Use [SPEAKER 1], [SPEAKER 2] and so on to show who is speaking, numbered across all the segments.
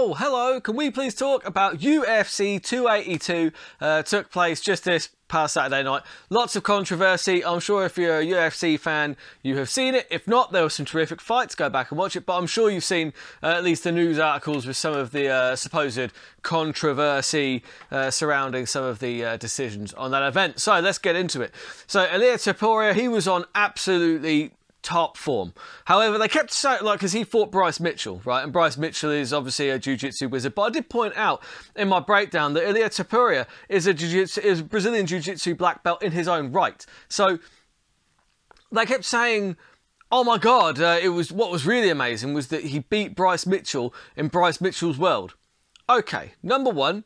[SPEAKER 1] Oh, hello. Can we please talk about UFC 282? Uh, took place just this past Saturday night. Lots of controversy. I'm sure if you're a UFC fan, you have seen it. If not, there were some terrific fights. Go back and watch it. But I'm sure you've seen uh, at least the news articles with some of the uh, supposed controversy uh, surrounding some of the uh, decisions on that event. So let's get into it. So Ilia Topuria, he was on absolutely top form. However, they kept saying, like, because he fought Bryce Mitchell, right? And Bryce Mitchell is obviously a jiu-jitsu wizard. But I did point out in my breakdown that Ilia Topuria is a jiu-jitsu, is Brazilian jiu-jitsu black belt in his own right. So they kept saying, oh my God, uh, it was what was really amazing was that he beat Bryce Mitchell in Bryce Mitchell's world. Okay, number one,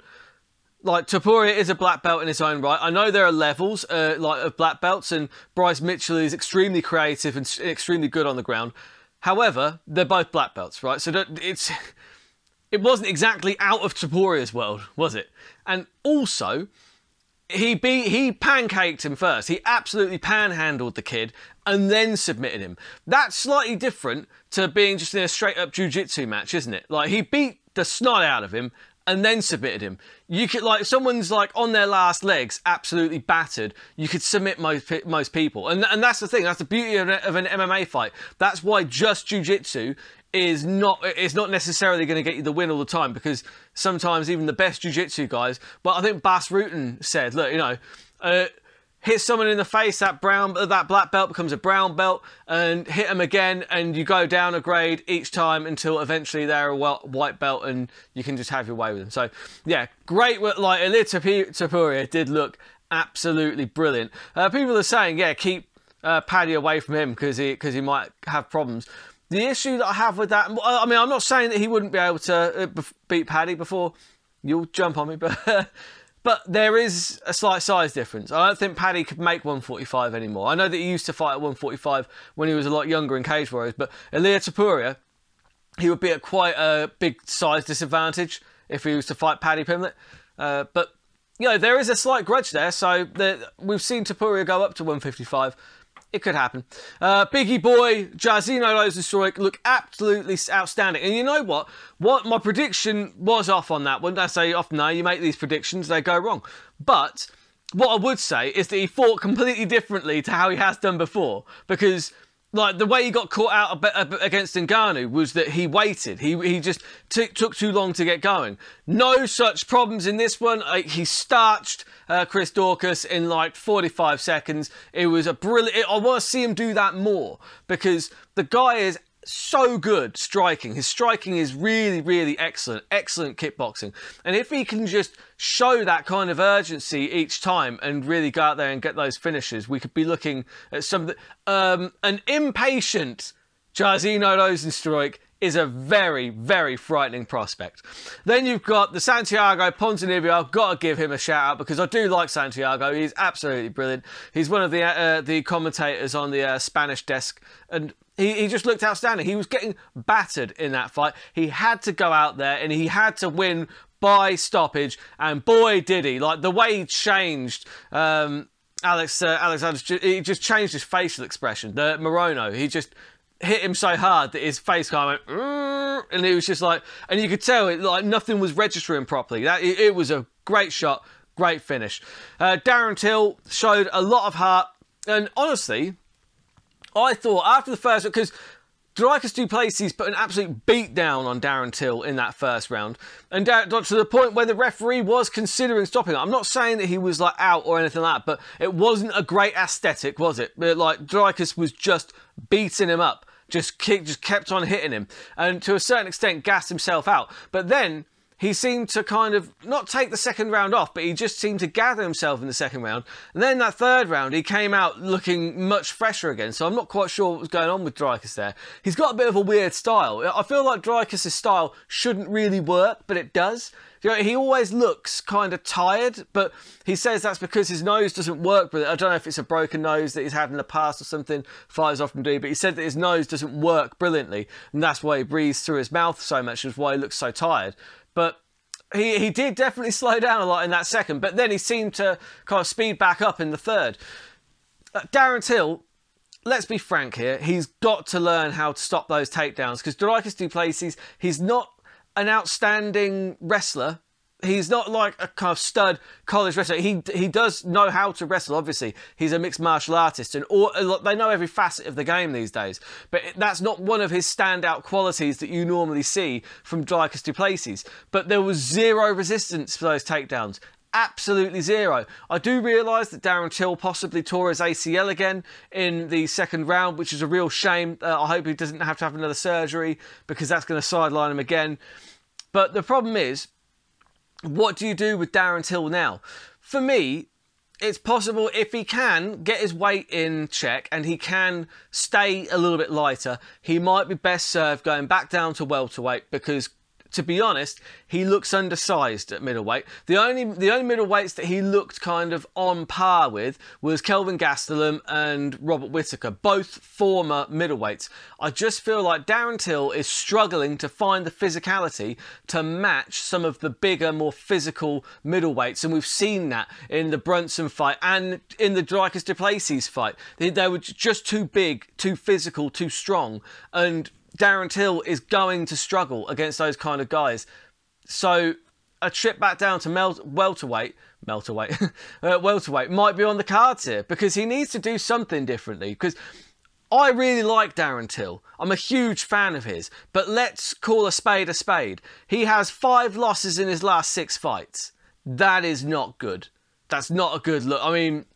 [SPEAKER 1] like Topuria is a black belt in its own right. I know there are levels uh, like of black belts, and Bryce Mitchell is extremely creative and extremely good on the ground. However, they're both black belts, right? So it's it wasn't exactly out of Topuria's world, was it? And also, he beat he pancaked him first. He absolutely panhandled the kid and then submitted him. That's slightly different to being just in a straight up jiu-jitsu match, isn't it? Like he beat the snot out of him and then submitted him. You could like someone's like on their last legs, absolutely battered. You could submit most most people, and and that's the thing. That's the beauty of, of an MMA fight. That's why just jujitsu is not is not necessarily going to get you the win all the time because sometimes even the best jiu-jitsu guys. But I think Bas Rutten said, look, you know. Uh, hit someone in the face, that brown, that black belt becomes a brown belt, and hit them again, and you go down a grade each time until eventually they're a white belt, and you can just have your way with them. So, yeah, great. Like Ilia Topuria did look absolutely brilliant. Uh, people are saying, yeah, keep uh, Paddy away from him because he because he might have problems. The issue that I have with that, I mean, I'm not saying that he wouldn't be able to uh, beat Paddy before. You'll jump on me, but. But there is a slight size difference. I don't think Paddy could make 145 anymore. I know that he used to fight at 145 when he was a lot younger in Cage Warriors, but Ilia Topuria, he would be at quite a big size disadvantage if he was to fight Paddy Pimblett. Uh, but, you know, there is a slight grudge there, so the, we've seen Topuria go up to 155 it could happen. Uh, Biggie Boy, Jairzinho Rozenstruik look absolutely outstanding. And you know what? What my prediction was off on that one. I say often now you make these predictions, they go wrong. But what I would say is that he fought completely differently to how he has done before because like the way he got caught out against Ngannou was that he waited. He he just t- took too long to get going. No such problems in this one. he starched uh, Chris Daukaus in like 45 seconds. It was a brilliant. I want to see him do that more because the guy is so good striking. His striking is really, really excellent. Excellent kickboxing. And if he can just show that kind of urgency each time and really go out there and get those finishes, we could be looking at some um, an impatient Jairzinho Rozenstruik is a very, very frightening prospect. Then you've got the Santiago Ponzinibbio. I've got to give him a shout out because I do like Santiago. He's absolutely brilliant. He's one of the uh, the commentators on the uh, Spanish desk, and he, he just looked outstanding. He was getting battered in that fight. He had to go out there and he had to win by stoppage, and boy did he! Like the way he changed. Um, Alex uh, Alexander, he just changed his facial expression. The Morono, he just hit him so hard that his face kind of went, and it was just like, and you could tell it like nothing was registering properly. That it, it was a great shot, great finish. Uh, Darren Till showed a lot of heart, and honestly, I thought after the first because Dricus Du Plessis put an absolute beat down on Darren Till in that first round, and to the point where the referee was considering stopping. I'm not saying that he was like out or anything like that, but it wasn't a great aesthetic, was it? Like Dricus was just beating him up, just just kept on hitting him, and to a certain extent gassed himself out. But then he seemed to kind of not take the second round off, but he just seemed to gather himself in the second round. And then that third round, he came out looking much fresher again. So I'm not quite sure what was going on with Dricus there. He's got a bit of a weird style. I feel like Dricus' style shouldn't really work, but it does. You know, he always looks kind of tired, but he says that's because his nose doesn't work it. I don't know if it's a broken nose that he's had in the past or something. Fighters often do, but he said that his nose doesn't work brilliantly, and that's why he breathes through his mouth so much, is why he looks so tired. But he, he did definitely slow down a lot in that second, but then he seemed to kind of speed back up in the third. Uh, Darren Till, let's be frank here, he's got to learn how to stop those takedowns because Dricus Du Plessis, he's not an outstanding wrestler. He's not like a kind of stud college wrestler. He he does know how to wrestle. Obviously, he's a mixed martial artist, and all, they know every facet of the game these days. But that's not one of his standout qualities that you normally see from Dricus Du Plessis. But there was zero resistance for those takedowns absolutely zero. I do realise that Darren Till possibly tore his ACL again in the second round, which is a real shame. Uh, I hope he doesn't have to have another surgery because that's going to sideline him again. But the problem is, what do you do with Darren Till now? For me, it's possible if he can get his weight in check and he can stay a little bit lighter, he might be best served going back down to welterweight because to be honest, he looks undersized at middleweight. The only the only middleweights that he looked kind of on par with was Kelvin Gastelum and Robert Whitaker, both former middleweights. I just feel like Darren Till is struggling to find the physicality to match some of the bigger, more physical middleweights, and we've seen that in the Brunson fight and in the Dricus Plessis fight. They, they were just too big, too physical, too strong, and Darren Till is going to struggle against those kind of guys. So a trip back down to mel- welterweight, welterweight, uh, welterweight might be on the cards here because he needs to do something differently. Because I really like Darren Till. I'm a huge fan of his. But let's call a spade a spade. He has five losses in his last six fights. That is not good. That's not a good look. I mean,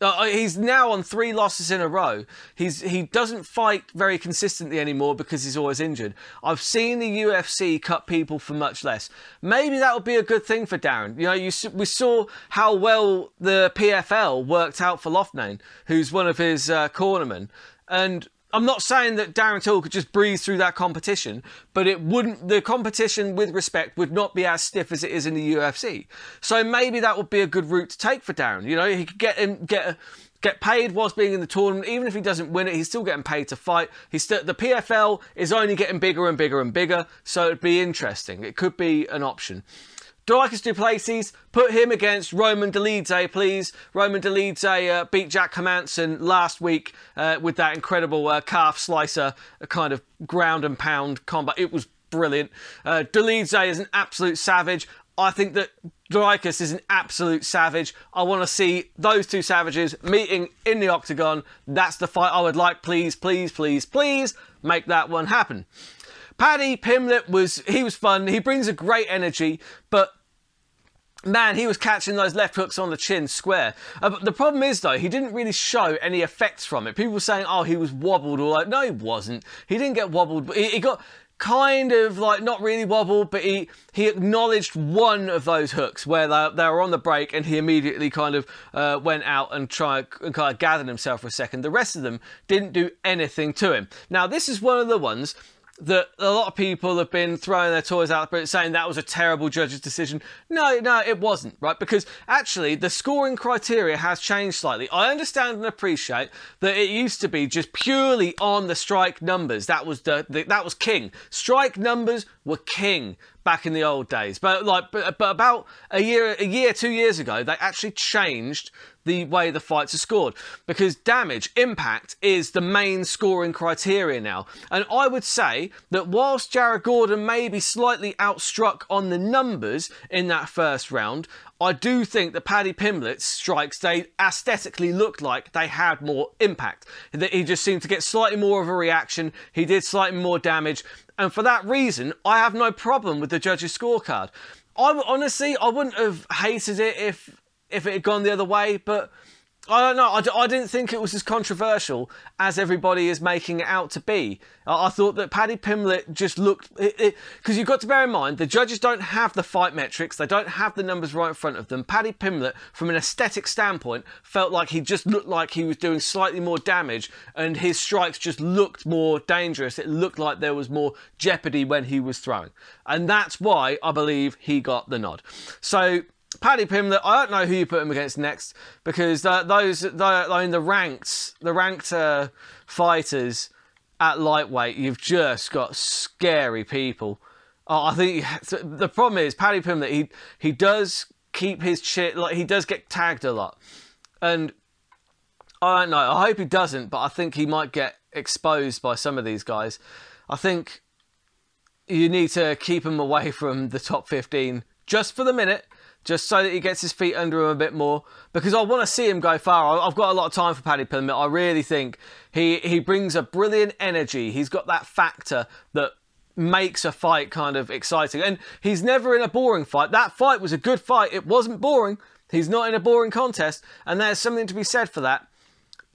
[SPEAKER 1] uh, he's now on three losses in a row. He's he doesn't fight very consistently anymore because he's always injured. I've seen the UFC cut people for much less. Maybe that would be a good thing for Darren. You know, you we saw how well the PFL worked out for Loughnane, who's one of his uh, cornermen, and I'm not saying that Darren Till could just breeze through that competition, but it wouldn't. The competition, with respect, would not be as stiff as it is in the UFC. So maybe that would be a good route to take for Darren. You know, he could get him get get paid whilst being in the tournament. Even if he doesn't win it, he's still getting paid to fight. He's still, the PFL is only getting bigger and bigger and bigger, so it'd be interesting. It could be an option. Dricus Du Plessis, put him against Roman Dolidze, please. Roman Dolidze uh, beat Jack Hermansson last week uh, with that incredible uh, calf slicer, a kind of ground and pound combat. It was brilliant. Uh, is an absolute savage. I think that Dricus is an absolute savage. I want to see those two savages meeting in the octagon. That's the fight I would like. Please, please, please, please make that one happen. Paddy Pimblett was he was fun. He brings a great energy, but man, he was catching those left hooks on the chin square. Uh, but the problem is, though, he didn't really show any effects from it. People were saying, oh, he was wobbled, or like, no, he wasn't. He didn't get wobbled, but he, he got kind of like not really wobbled, but he he acknowledged one of those hooks where they, they were on the break, and he immediately kind of uh, went out and tried and kind of gathered himself for a second. The rest of them didn't do anything to him. Now, this is one of the ones that a lot of people have been throwing their toys out but saying that was a terrible judge's decision. No, no, it wasn't, right? Because actually the scoring criteria has changed slightly. I understand and appreciate that it used to be just purely on the strike numbers. That was the, the that was king. Strike numbers were king back in the old days. But like but, but about a year a year 2 years ago they actually changed the way the fights are scored because damage, impact is the main scoring criteria now. And I would say that whilst Jared Gordon may be slightly outstruck on the numbers in that first round, I do think that Paddy Pimblett's strikes, they aesthetically looked like they had more impact. That he just seemed to get slightly more of a reaction, he did slightly more damage, and for that reason, I have no problem with the judges' scorecard. I honestly, I wouldn't have hated it if if it had gone the other way, but I don't know. I d- I didn't think it was as controversial as everybody is making it out to be. I, I thought that Paddy Pimblett just looked. Because you've got to bear in mind, the judges don't have the fight metrics, they don't have the numbers right in front of them. Paddy Pimblett, from an aesthetic standpoint, felt like he just looked like he was doing slightly more damage and his strikes just looked more dangerous. It looked like there was more jeopardy when he was throwing. And that's why I believe he got the nod. So Paddy Pimblett, I don't know who you put him against next because those, the, I mean, the ranked, the ranked uh, fighters at lightweight, you've just got scary people. Oh, I think the problem is Paddy Pimblett. He he does keep his shit like he does get tagged a lot, and I don't know. I hope he doesn't, but I think he might get exposed by some of these guys. I think you need to keep him away from the top 15 just for the minute, just so that he gets his feet under him a bit more. Because I want to see him go far. I've got a lot of time for Paddy Pimblett. I really think he he brings a brilliant energy. He's got that factor that makes a fight kind of exciting. And he's never in a boring fight. That fight was a good fight. It wasn't boring. He's not in a boring contest, and there's something to be said for that.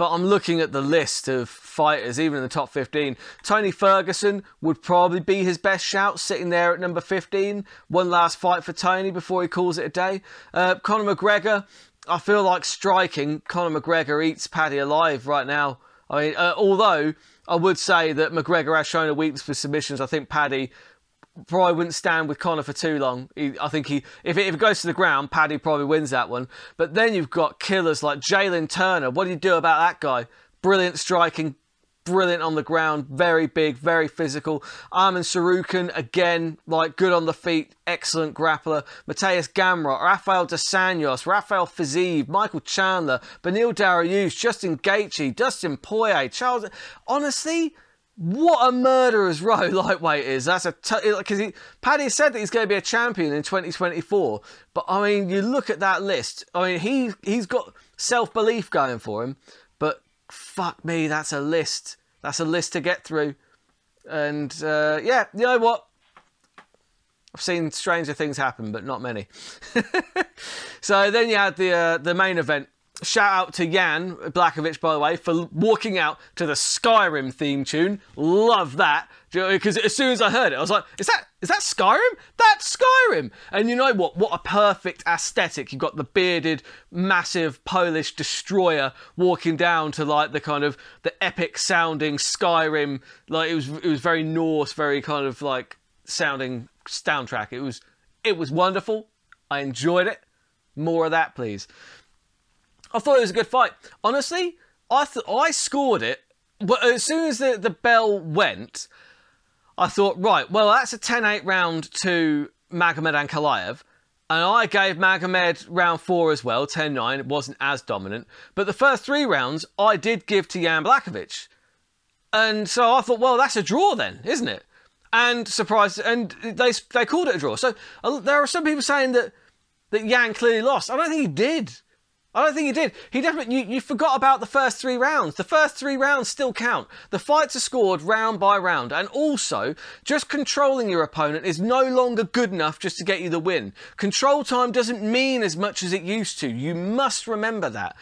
[SPEAKER 1] But I'm looking at the list of fighters, even in the top 15. Tony Ferguson would probably be his best shout, sitting there at number 15. One last fight for Tony before he calls it a day. Uh, Conor McGregor, I feel like striking. Conor McGregor eats Paddy alive right now. I mean, uh, although I would say that McGregor has shown a weakness for submissions. I think Paddy probably wouldn't stand with Conor for too long. He, I think he, if it, if it goes to the ground, Paddy probably wins that one. But then you've got killers like Jalen Turner. What do you do about that guy? Brilliant striking, brilliant on the ground, very big, very physical. Arman Tsarukyan, again, like good on the feet, excellent grappler. Mateusz Gamrot, Rafael dos Anjos, Rafael Fiziev, Michael Chandler, Beneil Dariush, Justin Gaethje, Dustin Poirier, Charles. Honestly, what a murderer's row lightweight is. That's a because t- Paddy said that he's going to be a champion in 2024. But I mean, you look at that list. I mean, he he's got self belief going for him. But fuck me, that's a list. That's a list to get through. And uh, yeah, you know what? I've seen stranger things happen, but not many. so then you had the uh, the main event Shout out to Jan Blachowicz, by the way, for walking out to the Skyrim theme tune. Love that. Because as soon as I heard it, I was like, is that is that Skyrim? That's Skyrim! And you know what? What a perfect aesthetic. You've got the bearded, massive Polish destroyer walking down to like the kind of the epic sounding Skyrim. Like it was it was very Norse, very kind of like sounding soundtrack. It was it was wonderful. I enjoyed it. More of that, please. I thought it was a good fight. Honestly, I th- I scored it, but as soon as the, the bell went, I thought, right, well, that's a 10 8 round to Magomed and Ankalaev. And I gave Magomed round four as well, 10 9. It wasn't as dominant. But the first three rounds, I did give to Jan Blachowicz. And so I thought, well, that's a draw then, isn't it? And surprised, and they, they called it a draw. So uh, there are some people saying that, that Jan clearly lost. I don't think he did. I don't think he did. He definitely you, you forgot about the first three rounds. The first three rounds still count. The fights are scored round by round, and also just controlling your opponent is no longer good enough just to get you the win. Control time doesn't mean as much as it used to. You must remember that.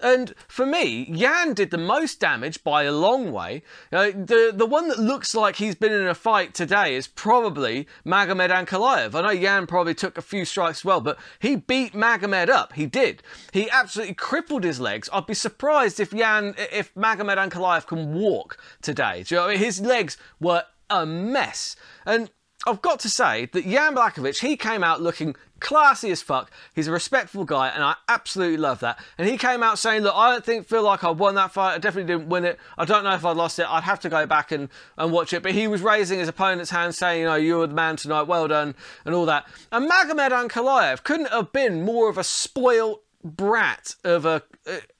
[SPEAKER 1] And for me, Yan did the most damage by a long way. Uh, the the one that looks like he's been in a fight today is probably Magomed Ankalaev. I know Yan probably took a few strikes well, but he beat Magomed up. He did. He absolutely crippled his legs. I'd be surprised if Yan, if Magomed Ankalaev can walk today. Do you know I mean? His legs were a mess. And I've got to say that Jan Blachowicz, he came out looking classy as fuck. He's a respectful guy, and I absolutely love that. And he came out saying, "Look, I don't think feel like I won that fight. I definitely didn't win it. I don't know if I lost it. I'd have to go back and, and watch it." But he was raising his opponent's hand, saying, "You know, you were the man tonight. Well done," and all that. And Magomed Ankalaev couldn't have been more of a spoilt brat of a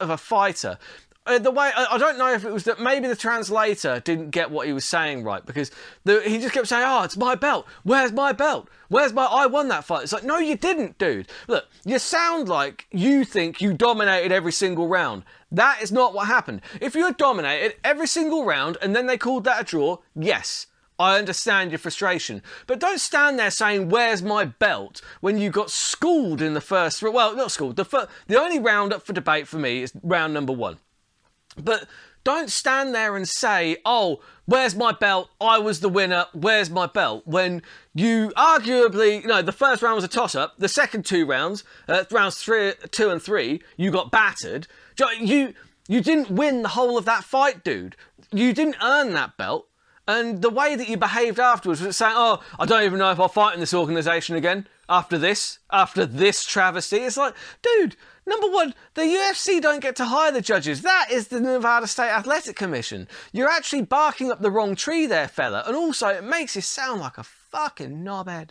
[SPEAKER 1] of a fighter uh, the way I, I, don't know if it was that maybe the translator didn't get what he was saying right because the, he just kept saying, "Oh, it's my belt. Where's my belt? Where's my? I won that fight." It's like, no, you didn't, dude. Look, you sound like you think you dominated every single round. That is not what happened. If you had dominated every single round and then they called that a draw, yes. I understand your frustration, but don't stand there saying "Where's my belt?" when you got schooled in the first. Well, not schooled. The the only round up for debate for me is round number one. But don't stand there and say, oh, where's my belt? I was the winner. Where's my belt? When you arguably, you know, the first round was a toss up. The second two rounds, uh, rounds three, two and three, you got battered. You, you didn't win the whole of that fight, dude. You didn't earn that belt. And the way that you behaved afterwards was saying, oh, I don't even know if I'll fight in this organisation again after this, after this travesty. It's like, dude, Number one, the UFC don't get to hire the judges. That is the Nevada State Athletic Commission. You're actually barking up the wrong tree there, fella. And also, it makes you sound like a fucking knobhead.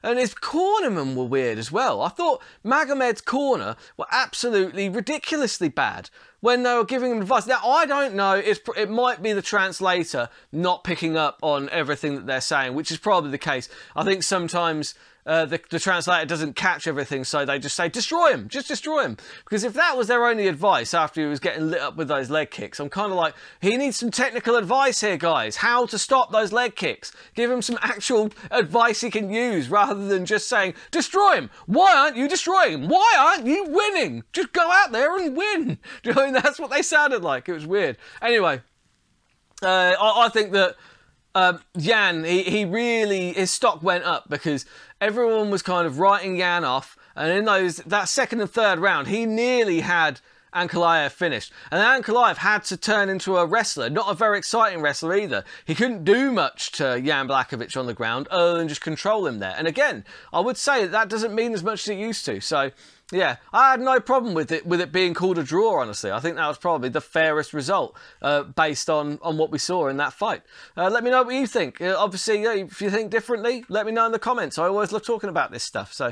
[SPEAKER 1] And his cornermen were weird as well. I thought Magomed's corner were absolutely ridiculously bad when they were giving him advice. Now, I don't know, it's, it might be the translator not picking up on everything that they're saying, which is probably the case. I think sometimes uh, the, the, translator doesn't catch everything, so they just say, destroy him, just destroy him. Because if that was their only advice after he was getting lit up with those leg kicks, I'm kind of like, he needs some technical advice here, guys. How to stop those leg kicks. Give him some actual advice he can use rather than just saying, destroy him. Why aren't you destroying him? Why aren't you winning? Just go out there and win. Do you know mean? That's what they sounded like. It was weird. Anyway, uh, I, I think that um, Yan, he, he really, his stock went up because everyone was kind of writing Yan off. And in those, that second and third round, he nearly had Ankalaev finished. And Ankalaev had to turn into a wrestler, not a very exciting wrestler either. He couldn't do much to Jan Blachowicz on the ground other than just control him there. And again, I would say that, that doesn't mean as much as it used to. So yeah, I had no problem with it with it being called a draw. Honestly, I think that was probably the fairest result uh, based on on what we saw in that fight. Uh, let me know what you think. Uh, obviously, if you think differently, let me know in the comments. I always love talking about this stuff. So,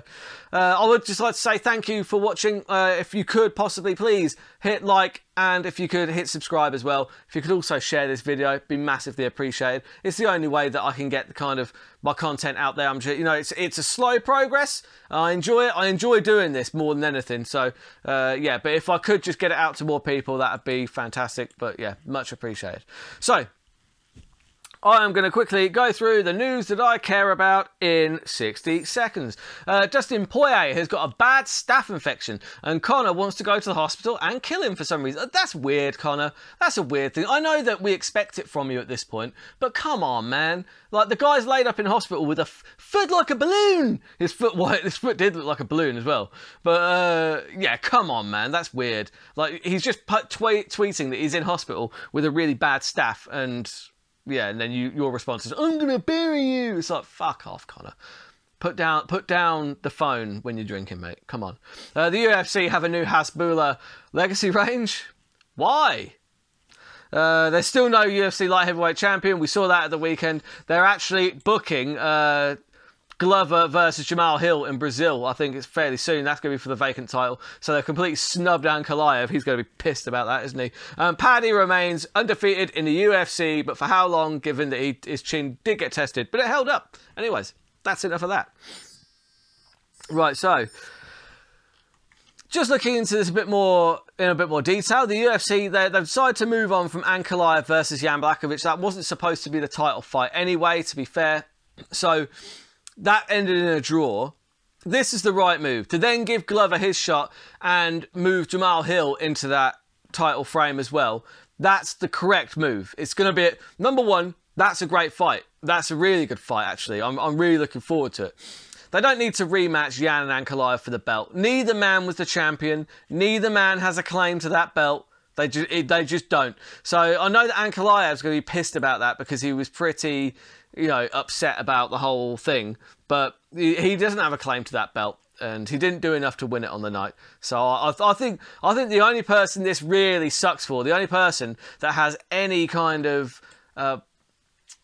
[SPEAKER 1] uh, I would just like to say thank you for watching. Uh, if you could possibly please hit like and if you could hit subscribe as well, if you could also share this video, be massively appreciated. It's the only way that I can get the kind of my content out there. I'm just, you know, it's it's a slow progress. I enjoy it. I enjoy doing this more than anything. So uh, yeah, but if I could just get it out to more people, that'd be fantastic. But yeah, much appreciated. So I am going to quickly go through the news that I care about in 60 seconds. Uh, Dustin Poirier has got a bad staph infection, and Conor wants to go to the hospital and kill him for some reason. That's weird, Conor. That's a weird thing. I know that we expect it from you at this point, but come on, man. Like the guy's laid up in hospital with a f- foot like a balloon. His foot, his foot did look like a balloon as well. But uh, yeah, come on, man. That's weird. Like he's just put, tweet, tweeting that he's in hospital with a really bad staph, and yeah, and then you your response is, "I'm gonna bury you." It's like, fuck off, Conor. Put down, put down the phone when you're drinking, mate. Come on. Uh, the UFC have a new Hasbulla Legacy range. Why? Uh, there's still no UFC light heavyweight champion. We saw that at the weekend. They're actually booking uh, Glover versus Jamahal Hill in Brazil. I think it's fairly soon. That's going to be for the vacant title. So they're completely snubbed Ankalaev. He's going to be pissed about that, isn't he? Um, Paddy remains undefeated in the UFC, but for how long, given that he, his chin did get tested? But it held up. Anyways, that's enough of that. Right, so just looking into this a bit more in a bit more detail, the UFC they, have decided to move on from Ankalaev versus Jan Blachowicz. That wasn't supposed to be the title fight anyway. To be fair, so that ended in a draw. This is the right move to then give Glover his shot and move Jamal Hill into that title frame as well. That's the correct move. It's going to be number one. That's a great fight. That's a really good fight, actually. I'm, I'm really looking forward to it. They don't need to rematch Yan and Ankalaev for the belt. Neither man was the champion. Neither man has a claim to that belt. They just, they just don't. So I know that Ankalaev's going to be pissed about that because he was pretty you know, upset about the whole thing. But he doesn't have a claim to that belt, and he didn't do enough to win it on the night. So I, I think I think the only person this really sucks for, the only person that has any kind of uh,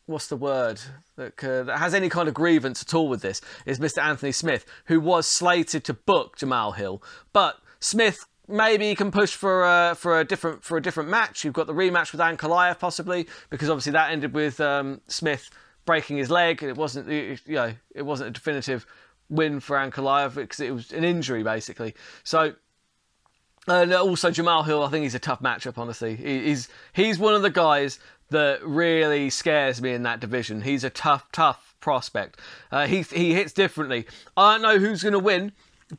[SPEAKER 1] what's the word that, that, has any kind of grievance at all with this is Mr. Anthony Smith, who was slated to book Jamal Hill, but Smith maybe he can push for a, for a different for a different match. You've got the rematch with Ankalaev possibly because obviously that ended with um, Smith breaking his leg. It wasn't, you know, it wasn't a definitive win for Ankalaev because it was an injury basically. So, and also Jamal Hill, I think he's a tough matchup. Honestly, he's he's one of the guys that really scares me in that division. He's a tough, tough prospect. Uh, he he hits differently. I don't know who's going to win,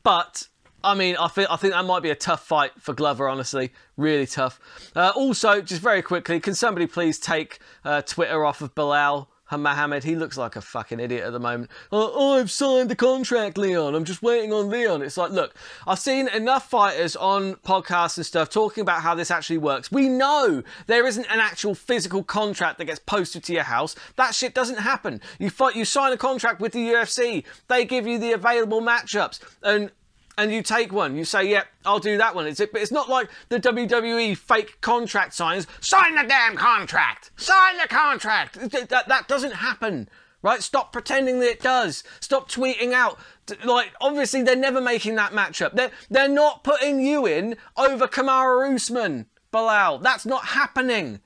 [SPEAKER 1] but I mean, I think I think that might be a tough fight for Glover. Honestly, really tough. Uh, also, just very quickly, can somebody please take uh, Twitter off of Belal? Muhammad, he looks like a fucking idiot at the moment. Oh, I've signed the contract, Leon. I'm just waiting on Leon. It's like, look, I've seen enough fighters on podcasts and stuff talking about how this actually works. We know there isn't an actual physical contract that gets posted to your house. That shit doesn't happen. You fight, you sign a contract with the UFC. They give you the available matchups, and and you take one. You say, "Yep, yeah, I'll do that one." It's it, but it's not like the WWE fake contract signs. Sign the damn contract. Sign the contract. That that doesn't happen. right? Stop pretending that it does. Stop tweeting out. Like, obviously, they're never making that matchup. They're, they're not putting you in over Kamaru Usman, Belal. That's not happening.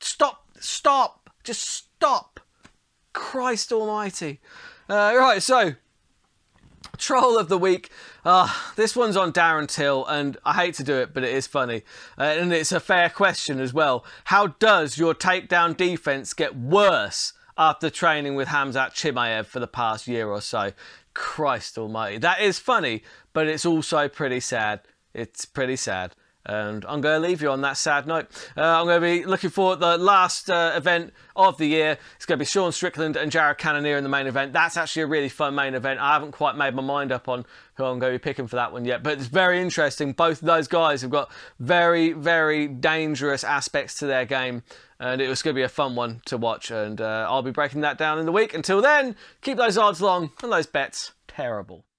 [SPEAKER 1] Stop. Stop. Just stop. Christ almighty. Uh, right, so Troll of the week. Uh, this one's on Darren Till, and I hate to do it, but it is funny. Uh, and it's a fair question as well. How does your takedown defense get worse after training with Khamzat Chimaev for the past year or so? Christ almighty. That is funny, but it's also pretty sad. It's pretty sad. And I'm going to leave you on that sad note. Uh, I'm going to be looking for the last uh, event of the year. It's going to be Sean Strickland and Jared Cannonier in the main event. That's actually a really fun main event. I haven't quite made my mind up on who I'm going to be picking for that one yet, but it's very interesting. Both of those guys have got very, very dangerous aspects to their game, and it was going to be a fun one to watch. And uh, I'll be breaking that down in the week. Until then, keep those odds long and those bets terrible.